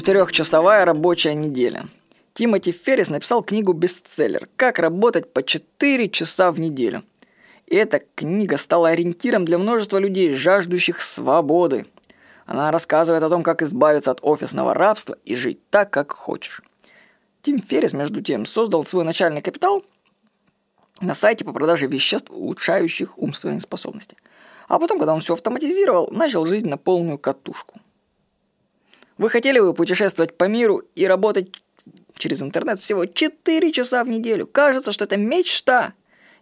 Четырехчасовая рабочая неделя. Тимоти Феррис написал книгу-бестселлер «Как работать по 4 часа в неделю». И эта книга стала ориентиром для множества людей, жаждущих свободы. Она рассказывает о том, как избавиться от офисного рабства и жить так, как хочешь. Тим Феррис, между тем, создал свой начальный капитал на сайте по продаже веществ, улучшающих умственные способности. А потом, когда он все автоматизировал, начал жить на полную катушку. Вы хотели бы путешествовать по миру и работать через интернет всего 4 часа в неделю? Кажется, что это мечта.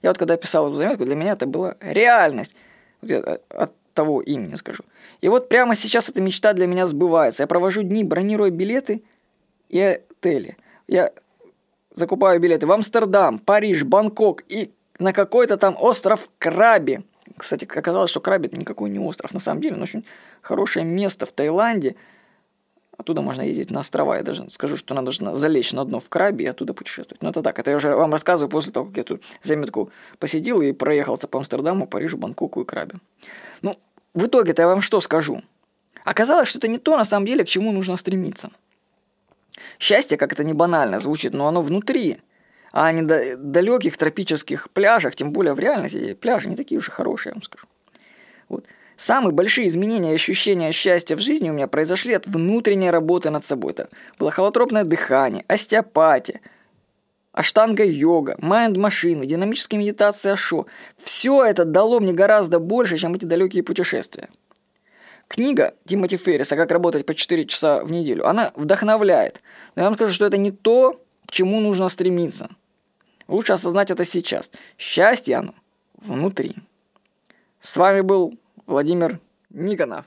Я вот когда писал эту заметку, для меня это была реальность. От того имени скажу. И вот прямо сейчас эта мечта для меня сбывается. Я провожу дни, бронируя билеты и отели. Я закупаю билеты в Амстердам, Париж, Бангкок и на какой-то там остров Краби. Кстати, оказалось, что Краби это никакой не остров на самом деле, но очень хорошее место в Таиланде – Оттуда можно ездить на острова. Я даже скажу, что надо же залечь на дно в крабе и оттуда путешествовать. Но это так. Это я уже вам рассказываю после того, как я тут заметку посидел и проехался по Амстердаму, Парижу, Бангкоку и крабе. Ну, в итоге-то я вам что скажу? Оказалось, что это не то на самом деле, к чему нужно стремиться. Счастье, как это не банально звучит, но оно внутри, а не на далеких тропических пляжах, тем более в реальности пляжи не такие уж и хорошие, я вам скажу. Вот. Самые большие изменения и ощущения счастья в жизни у меня произошли от внутренней работы над собой. Это было холотропное дыхание, остеопатия, аштанга-йога, майнд-машины, динамическая медитация шо. Все это дало мне гораздо больше, чем эти далекие путешествия. Книга Тимоти Ферриса «Как работать по 4 часа в неделю», она вдохновляет. Но я вам скажу, что это не то, к чему нужно стремиться. Лучше осознать это сейчас. Счастье оно внутри. С вами был Владимир Никонов.